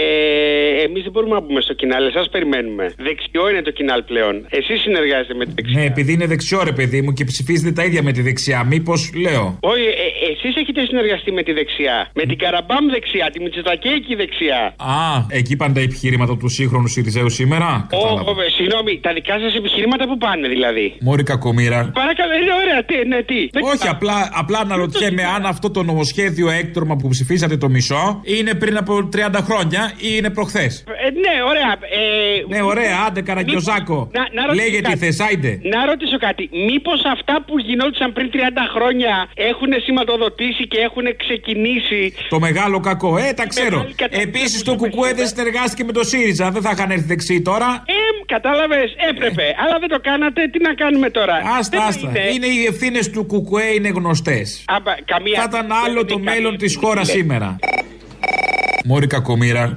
Εμείς δεν μπορούμε να μπούμε στο κοινάλ, εσά περιμένουμε. Δεξιό είναι το κοινάλ πλέον. Εσείς συνεργάζεστε με τη δεξιά. Ναι, επειδή είναι δεξιό ρε παιδί μου και ψηφίζετε τα ίδια με τη δεξιά. Μήπως λέω. Όχι, ε, εσείς έχετε συνεργαστεί με τη δεξιά. Με την Καραμπάμ δεξιά, τη Μητσοτακέικη δεξιά. Α, εκεί πάνε τα επιχειρήματα του σύγχρονου Σιριζέου σήμερα. Ω, ω, ε, συγγνώμη, τα δικά σας επιχειρήματα που πάνε δηλαδή; Μόρι κακομήρα. Παρακαλώ, είναι ωραία, τι, ναι, τι. Δεν Όχι, ξέρω. απλά, απλά αναρωτιέμαι αν αυτό το νομοσχέδιο έκτορμα που ψηφίσατε το μισό είναι πριν από 30 χρόνια ή είναι προχθές; Ε, ναι, ωραία. Ε, Ναι, ωραία, άντε Καραγκιόζάκο. Να- να ρωτήσω Λέγεται κάτι. Θεσάιντε. Να ρωτήσω κάτι. Μήπως αυτά που γινόντουσαν πριν 30 χρόνια έχουν σηματοδοτήσει και έχουν ξεκινήσει. Το μεγάλο κακό. Ε, τα ξέρω. μεγάλη κατάσταση Επίσης το Κουκουέ δεν συνεργάστηκε με το ΣΥΡΙΖΑ. Δεν θα είχαν έρθει δεξί τώρα. Ε, κατάλαβες, έπρεπε. Αλλά δεν το κάνατε. Τι να κάνουμε τώρα; Άστα, Δεν άστα. είναι. Είναι οι ευθύνες του Κουκουέ είναι γνωστές. Άμπα, καμία... Θα ήταν άλλο το δεν μέλλον καμία- της χώρας σήμερα. Μόρι κακομήρα.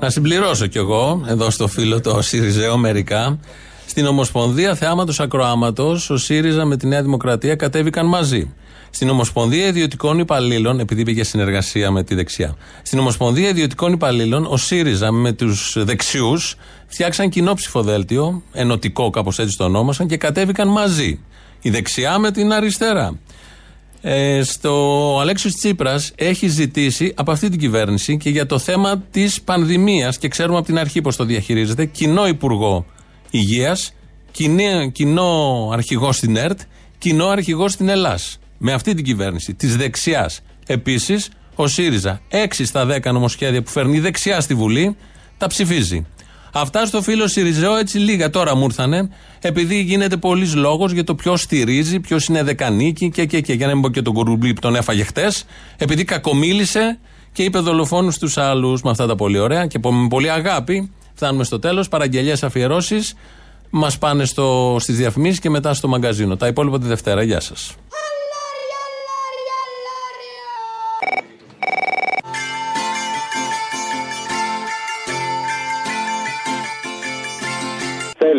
Να συμπληρώσω κι εγώ, εδώ στο φίλο το ΣΥΡΙΖΕΟ μερικά. Στην Ομοσπονδία Θεάματος Ακροάματος, ο ΣΥΡΙΖΑ με τη Νέα Δημοκρατία κατέβηκαν μαζί. Στην Ομοσπονδία Ιδιωτικών Υπαλλήλων, επειδή πήγε συνεργασία με τη δεξιά. Στην Ομοσπονδία Ιδιωτικών Υπαλλήλων, ο ΣΥΡΙΖΑ με τους δεξιούς φτιάξαν κοινό ψηφοδέλτιο, ενωτικό κάπως έτσι το ονόμασαν, και κατέβηκαν μαζί. Η δεξιά με την αριστερά. Ε, στο ο Αλέξης Τσίπρας έχει ζητήσει από αυτή την κυβέρνηση και για το θέμα της πανδημίας και ξέρουμε από την αρχή πώς το διαχειρίζεται κοινό Υπουργό Υγείας κοινό, κοινό αρχηγό στην ΕΡΤ κοινό αρχηγό στην ΕΛΑΣ με αυτή την κυβέρνηση της δεξιάς επίσης ο ΣΥΡΙΖΑ 6 στα 10 νομοσχέδια που φέρνει η δεξιά στη Βουλή τα ψηφίζει Αυτά στο φίλο Σιριζέο έτσι λίγα τώρα μου ήρθανε, επειδή γίνεται πολλής λόγος για το ποιος στηρίζει, ποιος είναι δεκανίκη και, και, και. Για να μην πω και τον κουρουμπλί που τον έφαγε χτες, επειδή κακομίλησε και είπε δολοφόνους στου άλλους με αυτά τα πολύ ωραία και με πολύ αγάπη. Φτάνουμε στο τέλος. Παραγγελίε, αφιερώσεις μας πάνε στις διαφημίσεις και μετά στο μαγκαζίνο. Τα υπόλοιπα τη Δευτέρα. Γεια σας.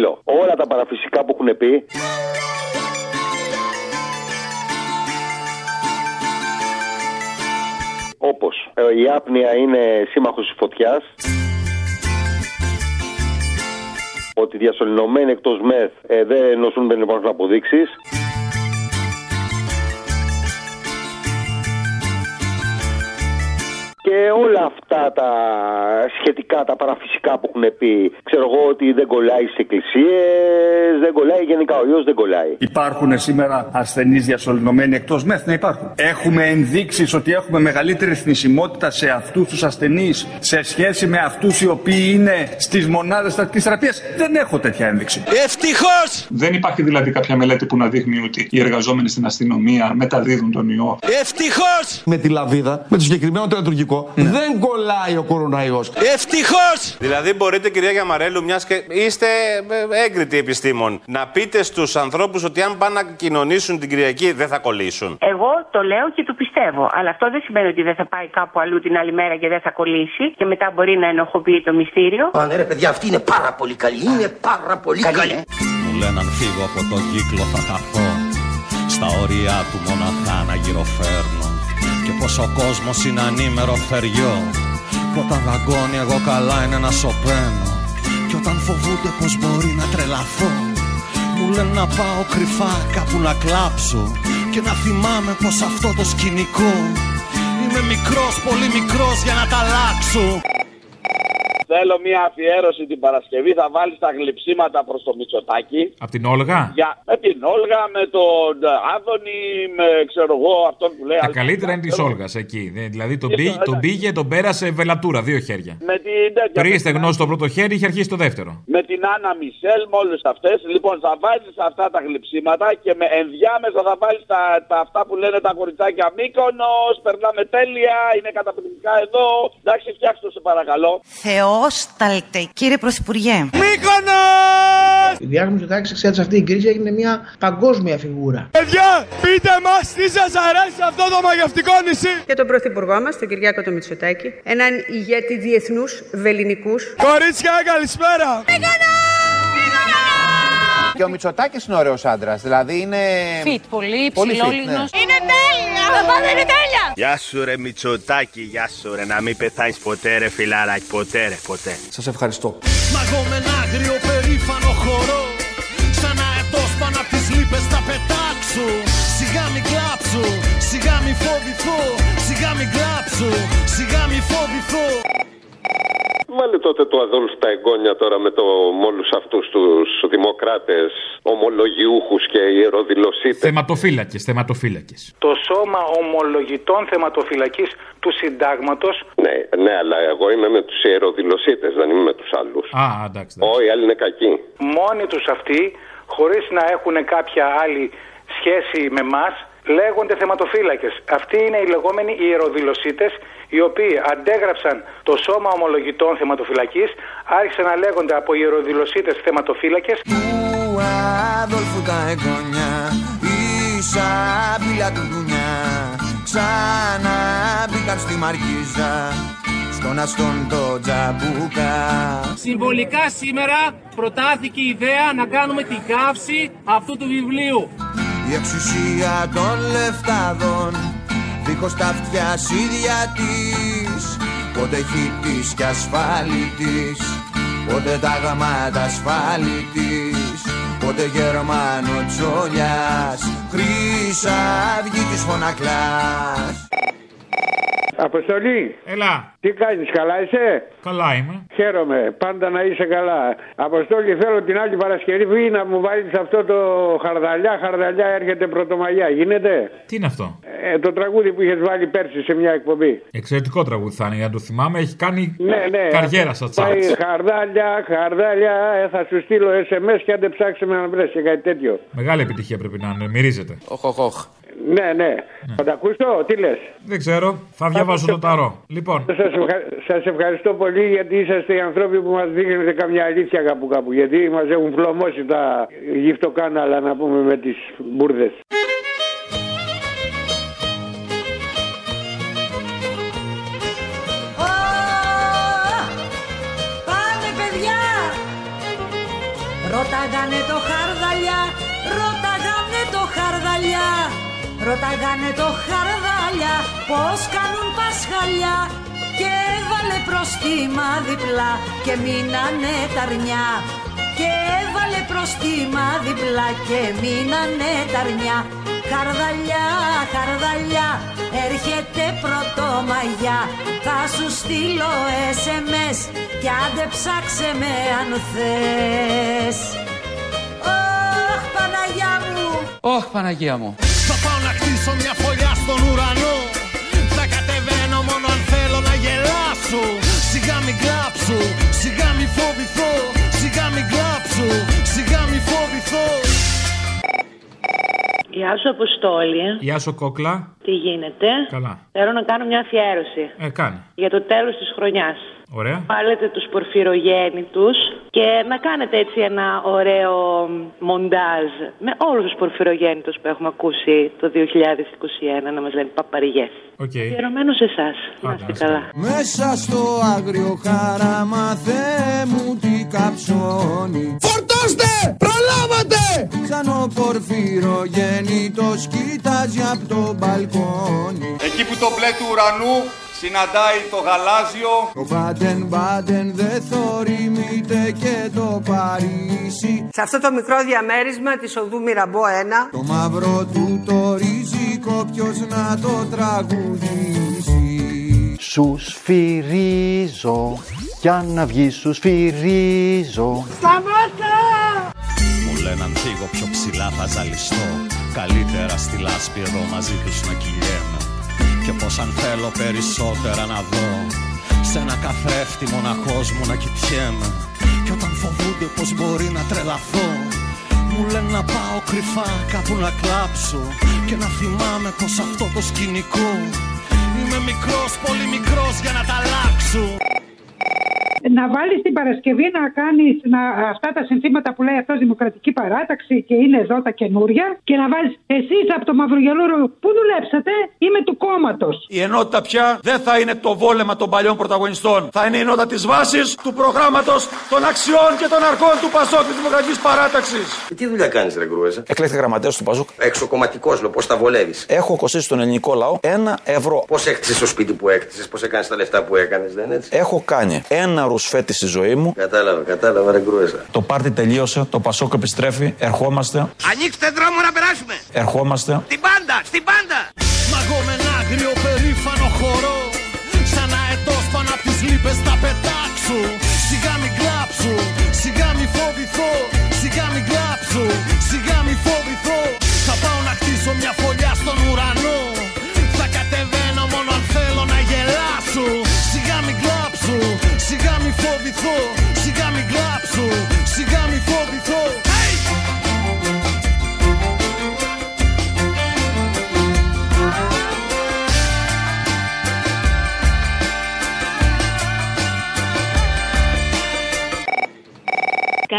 Θέλω όλα τα παραφυσικά που έχουν πει. Όπως ε, η άπνοια είναι σύμμαχος της φωτιάς. ότι οι διασωληνωμένοι εκτός μεθ ε, δεν νοσούν, δεν υπάρχουν αποδείξεις. Και όλα αυτά τα σχετικά, τα παραφυσικά που έχουν πει, ξέρω εγώ ότι δεν κολλάει στις εκκλησίες, δεν κολλάει γενικά, ο ιό δεν κολλάει. Υπάρχουν σήμερα ασθενείς διασωληνωμένοι εκτός μεθ, να υπάρχουν. Έχουμε ενδείξεις ότι έχουμε μεγαλύτερη θνησιμότητα σε αυτούς τους ασθενείς σε σχέση με αυτούς οι οποίοι είναι στις μονάδες τακτική θεραπείας. Δεν έχω τέτοια ένδειξη. Ευτυχώς! Δεν υπάρχει δηλαδή κάποια μελέτη που να δείχνει ότι οι εργαζόμενοι στην αστυνομία μεταδίδουν τον ιό. Ευτυχώς! Με τη λαβίδα, με το συγκεκριμένο το ιατρουργικό, δεν κολλάει ο κοροναϊός. Ευτυχώς! Δηλαδή, μπορείτε, κυρία Γιαμαρέλου, μιας και είστε ε, έγκριτοι επιστήμον, να πείτε στους ανθρώπους ότι αν πάνε να κοινωνήσουν την Κυριακή δεν θα κολλήσουν. Εγώ το λέω και το πιστεύω. Αλλά αυτό δεν σημαίνει ότι δεν θα πάει κάπου αλλού την άλλη μέρα και δεν θα κολλήσει και μετά μπορεί να ενοχοποιεί το μυστήριο. Α, ναι, ρε παιδιά, αυτή είναι πάρα πολύ καλή. Είναι πάρα πολύ καλή. Μου λένε αν φύγω από τον κύκλο θα χαθώ Στα όρια του μοναχά να γυροφέρνω Και πως ο κόσμος είναι ανήμερο θεριό. Που όταν δαγκώνει εγώ καλά είναι να σωπαίνω. Και όταν φοβούνται πως μπορεί να τρελαθώ. Μου λένε να πάω κρυφά κάπου να κλάψω. Και να θυμάμαι πως αυτό το σκηνικό Είμαι μικρός, πολύ μικρός για να τα αλλάξω Θέλω μια αφιέρωση την Παρασκευή. Θα βάλεις τα γλυψίματα προς το Μητσοτάκι. Απ' την Όλγα; Για, με την Όλγα, με τον Άδωνη, με ξέρω εγώ αυτόν που λέει. Τα καλύτερα είναι της Όλγας εκεί. Δε- Δηλαδή τον, πήγε, τον πήγε, τον πέρασε βελατούρα, δύο χέρια. Με την τέτοια. Πριν στεγνώσει το πρώτο χέρι, είχε αρχίσει το δεύτερο. με την Άννα Μισελ, με όλες αυτές. Λοιπόν, θα βάλει αυτά τα γλυψίματα και με ενδιάμεσα θα βάλεις τα, τα, αυτά που λένε τα κοριτσάκια Μύκονος. Περνάμε τέλεια, είναι καταπληκτικά εδώ. Εντάξει, φτιάξτε το σε παρακαλώ. Θεόσταλτε, κύριε Πρωθυπουργέ. Η διάγνωση του τάξη, ξέρετε, αυτή η κρίση έγινε μια παγκόσμια φιγούρα. Παιδιά, πείτε μας τι σας αρέσει αυτό το μαγευτικό νησί. Και τον Πρωθυπουργό μας, τον Κυριάκο το Μητσοτάκη, έναν ηγέτη διεθνούς βεληνικούς. Κορίτσια, καλησπέρα. Και ο Μητσοτάκης είναι ωραίος άντρας. Δηλαδή είναι. Φιτ, πολύ Πολύ υψηλό fit, ναι. λιγνός. Είναι τέλεια! Τα πάντα είναι τέλεια! Γεια σου ρε Μητσοτάκη, γεια σου ρε, να μην πεθάνεις ποτέ ρε φιλαράκι, ποτέ ρε, ποτέ. Σας ευχαριστώ. Μα εγώ με ένα άγριο περήφανο χορό Σαν αετός πάνω απ' τις λύπες θα πετάξω Σιγά μη κλάψω, σιγά μη φοβηθώ Σιγά μη κλάψω, σιγά μη φοβηθώ Βάλε τότε το Αδόλφ τα εγγόνια τώρα με, το, με όλους αυτούς τους δημοκράτες, ομολογιούχους και ιεροδηλωσίτες. Θεματοφύλακες, θεματοφύλακες. Το σώμα ομολογητών θεματοφυλακής του συντάγματος Ναι, ναι, αλλά εγώ είμαι με τους ιεροδηλωσίτες, δεν είμαι με τους άλλους. Α, εντάξει. Όχι, οι άλλοι είναι κακοί. μόνοι τους αυτοί, χωρίς να έχουν κάποια άλλη σχέση με μας, λέγονται θεματοφύλακες. Αυτοί είναι οι λεγόμενοι ιεροδηλωσίτες, οι οποίοι αντέγραψαν το σώμα ομολογητών θεματοφυλακής, άρχισαν να λέγονται από ιεροδηλωσίτες θεματοφύλακες. Του Αδόλφου τα εγγόνια Η σάπηλα του δουνιά Ξανά μπήκαν στη Μαρκίζα Στον αστόν το τζαμπούκα Συμβολικά σήμερα προτάθηκε η ιδέα να κάνουμε την καύση αυτού του βιβλίου. Η εξουσία των λεφτάδων. Δίχως τα αυτιά ίδια της. Πότε χίτης και ασφάλιτης. Πότε τα γαμάτα ασφάλιτης. Πότε Γερμανο τσόλιας Χρυσαυγή της φωνακλάς Αποστολή. Έλα. Τι κάνεις, καλά είσαι; Καλά είμαι. Χαίρομαι. Πάντα να είσαι καλά. Αποστολή, θέλω την άλλη Παρασκευή να μου βάλεις αυτό το χαρδαλιά. Χαρδαλιά έρχεται πρωτομαγιά. Γίνεται; Τι είναι αυτό; Ε, το τραγούδι που είχες βάλει πέρσι σε μια εκπομπή. Εξαιρετικό τραγούδι θα είναι, για να το θυμάμαι. Έχει κάνει Ναι, ναι. καριέρα στα Πάει τσάρτς. χαρδάλια, χαρδάλια. Ε, θα σου στείλω SMS και αν δεν ψάξει με να βρει και κάτι τέτοιο. Μεγάλη επιτυχία πρέπει να είναι. Μυρίζεται. Οχ, οχ, οχ. Ναι, ναι. Θα τα ακούσω, τι λε. Δεν ξέρω. Θα διαβάσω το ταρό. Λοιπόν. Σας, ευχα... σας ευχαριστώ πολύ γιατί είσαστε οι άνθρωποι που μας δείχνετε καμιά αλήθεια κάπου κάπου. Γιατί μας έχουν φλωμώσει τα γυφτοκάναλα να πούμε με τις μπουρδες. Πάμε παιδιά Ρωτάγανε το χαρδαλιά Ρωτάγανε το χαρδαλιά Πως κάνουν πασχαλιά Και έβαλε προστίμα διπλά Και μείνανε τα αρνιά. Και έβαλε προστίμα διπλά και μείνανε τα αρνιά. Χαρδαλιά, χαρδαλιά, έρχεται πρωτομαγιά Θα σου στείλω SMS κι άντε ψάξε με αν θες. Ωχ, Παναγιά μου Ωχ, Παναγία μου. Θα πάω να χτίσω μια φωλιά στον ουρανό Θα κατεβαίνω μόνο αν θέλω να γελάσω Σιγά μην κλάψω, σιγά μην φοβηθώ Σιγά μην κλάψω, σιγά μην φοβηθώ Γεια σου, Αποστόλη. Γεια σου, κούκλα. Τι γίνεται; Καλά. Θέλω να κάνω μια αφιέρωση Ε, κάνε. για το τέλος της χρονιάς. Ωραία. Βάλετε τους πορφυρογέννητους και να κάνετε έτσι ένα ωραίο μοντάζ με όλους τους πορφυρογέννητους που έχουμε ακούσει το 2021 να μας λένε παπαριές. Οκ. Αφιερωμένο σε εσάς. Να είστε καλά. Μέσα στο άγριο χαράμα Θεέ μου τι καψώνει Φορτώστε! Προλάβατε! Σαν ο πορφυρογέννητος κοιτάζει από το μπαλκόνι Εκεί που το μπλε του ουρανού συναντάει το γαλάζιο. Το Μπάντεν Μπάντεν δεν θορυμείται και το Παρίσι. Σε αυτό το μικρό διαμέρισμα της οδού Μυραμπό 1 Το μαύρο του το ριζικό ποιος να το τραγουδήσει. Σους σφυρίζω, για να βγει σους σφυρίζω. Σταμάτα! Μου λένε αν φύγω πιο ψηλά θα ζαλιστώ. Καλύτερα στη λάσπη εδώ μαζί τους να κυλιέμαι Και πως αν θέλω περισσότερα να δω. Σ' ένα καθρέφτη μοναχός μου να κοιτιέμαι Και όταν φοβούνται πως μπορεί να τρελαθώ. Μου λένε να πάω κρυφά κάπου να κλάψω Και να θυμάμαι πως αυτό το σκηνικό. Είμαι μικρός, πολύ μικρός για να τα αλλάξω να βάλεις την Παρασκευή να κάνεις αυτά τα συνθήματα που λέει αυτός Δημοκρατική Παράταξη και είναι εδώ τα καινούρια και να βάλεις εσείς από το Μαυρογελούρο που δουλέψατε είμαι του κόμματος. Η ενότητα πια δεν θα είναι το βόλεμα των παλιών πρωταγωνιστών. Θα είναι η ενότητα της βάσης του προγράμματος των αξιών και των αρχών του Πασόκ της Δημοκρατικής Παράταξης. Τι δουλειά κάνεις, Ρε Γκρούεζα. Εκλέχθηκα γραμματέας του Παζούκ. Εξοκομματικός, λέω, πώς τα βολεύεις; Έχω κοστίσει στον ελληνικό λαό ένα ευρώ. Πώς έκτισες το σπίτι που έκτισες, πώς έκανες τα λεφτά που έκανες, δεν είναι έτσι; Έχω κάνει ένα ρουσφέτη στη ζωή μου. Κατάλαβα, κατάλαβα, ρε Γκρούεζα. Το πάρτι τελείωσε, το Πασόκ επιστρέφει. Ερχόμαστε. Ανοίξτε δρόμο να περάσουμε! Ερχόμαστε. Στην πάντα, στην πάντα! Μαγώ με ένα άγριο περήφανο χορό Σαν αετός πάνω απ' τις λύπες θα πετάξω Σιγά μην κλάψω, σιγά μην φοβηθώ Σιγά μην κλάψω, σιγά μην φοβηθώ Θα πάω να χτίσω μια φωλιά στον ουρανό μην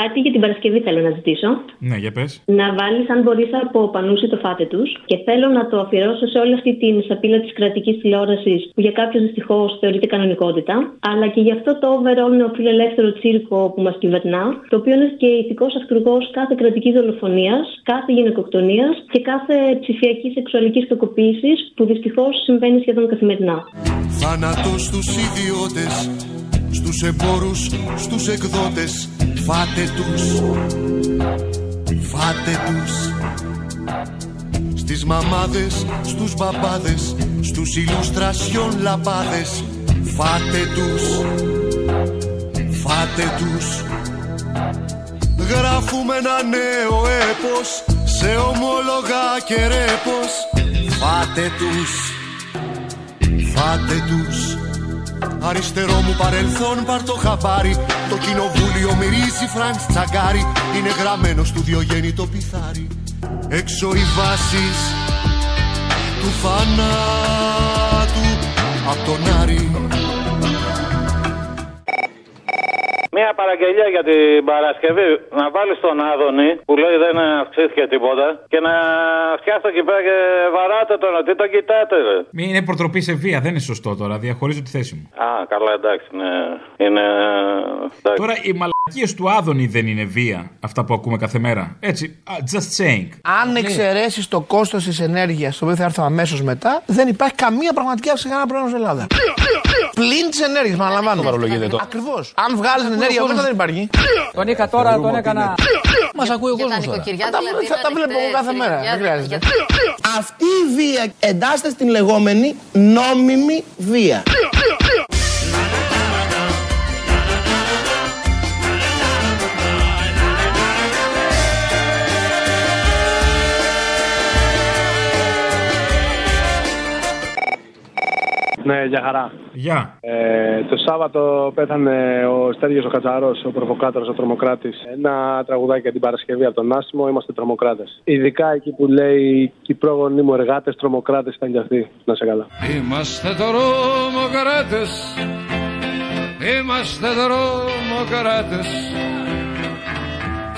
Κάτι για την Παρασκευή θέλω να ζητήσω. Ναι, για πες. Να βάλεις, αν μπορείς, από πανούση το φάτε τους. Και θέλω να το αφιερώσω σε όλη αυτή την σαπίλα της κρατικής τηλεόρασης που για κάποιους δυστυχώς θεωρείται κανονικότητα. Αλλά και για αυτό το overall νεοφιλελεύθερο τσίρκο που μας κυβερνά. Το οποίο είναι και ηθικός αυτούργος κάθε κρατικής δολοφονίας, κάθε γυναικοκτονίας και κάθε ψηφιακής σεξουαλικής κακοποίησης που δυστυχώς συμβαίνει σχεδόν καθημερινά. Θάνατος στους ιδιώτες Στους εμπόρους, στους εκδότες. Φάτε τους Φάτε τους. Στις μαμάδες, στους μπαμπάδες Στους ηλουστρασιόν λαμπάδες. Φάτε τους Φάτε τους. Γράφουμε ένα νέο έπος Σε ομόλογα και ρέπος. Φάτε τους Φάτε τους Αριστερό μου παρελθόν πάρ το χαμπάρι. Το κοινοβούλιο μυρίζει Φραντς Τσαγκάρι. Είναι γραμμένο στο Διογέννη το πιθάρι. Έξω οι βάσεις του θανάτου Απ' τον Άρη Μία παραγγελία για την Παρασκευή. Να βάλεις τον Άδωνη που λέει δεν αυξήθηκε τίποτα και να φτιάξει εκεί πέρα και βαράτε τον. Τι τον κοιτάτε, ρε. Μην είναι προτροπή σε βία, δεν είναι σωστό τώρα. Διαχωρίζω τη θέση μου. Α, καλά, εντάξει, ναι. Είναι. Εντάξει. Τώρα η μαλακία Μαλακίε του Άδωνη δεν είναι βία αυτά που ακούμε κάθε μέρα. Έτσι, α, just saying. Αν εξαιρέσεις το κόστος της ενέργειας, το οποίο θα έρθω αμέσως μετά, δεν υπάρχει καμία πραγματική αύξηση κανένα πρόβλημα στην Ελλάδα. Πλην της ενέργειας, παραλαμβάνω. παρολογείτε το. Ακριβώς. Αν βγάλεις την ενέργεια μέσα δεν υπάρχει. Τον είχα τώρα, τον έκανα. Μας ακούει ο Για τα κόσμος. νοικοκυριά Θα, δηλαδή, θα να τα βλέπω εγώ κάθε νοικοκυριά, μέρα. Δεν για- χρειάζεται. Αυτή η βία εντάσσεται στην λεγόμενη νόμιμη βία. Ναι, για χαρά. Γεια. Ε, το Σάββατο πέθανε ο Στέργιος ο Κατσαρός, ο προβοκάτορος, ο τρομοκράτης. Ένα τραγουδάκι για την Παρασκευή από τον Άσημο, είμαστε τρομοκράτες. Ειδικά εκεί που λέει «Και οι πρόγονοι μου εργάτες, τρομοκράτες ήταν κι αυτοί». Να σε καλά. Είμαστε τρομοκράτες Είμαστε τρομοκράτες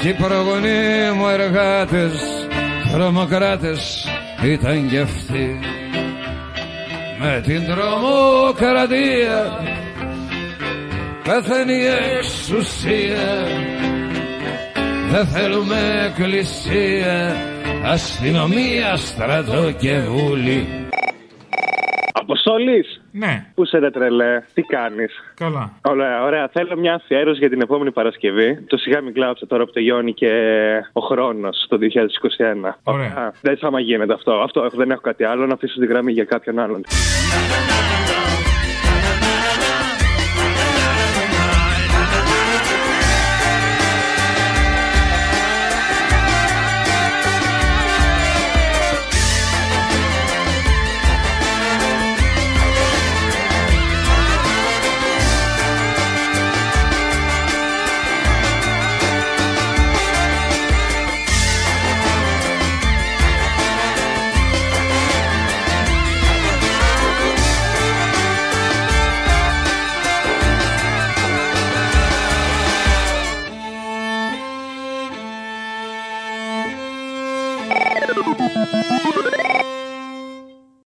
Κι οι προγονείς μου εργάτες Τρομοκράτες ήταν κι αυτοί Με την τρομοκρατία Πεθαίνει η εξουσία. Δεν θέλουμε εκκλησία Αστυνομία, στρατό και βούλη Αποστολή! Ναι. Πού σε ρε τρελέ, τι κάνεις; Καλά. Ωραία, ωραία. Θέλω μια αφιέρωση για την επόμενη Παρασκευή. Το σιγά μην κλάψε τώρα που τελειώνει και ο χρόνος το 2021. Ωραία. Δεν άμα γίνεται αυτό. αυτό. Δεν έχω κάτι άλλο να αφήσω τη γραμμή για κάποιον άλλον.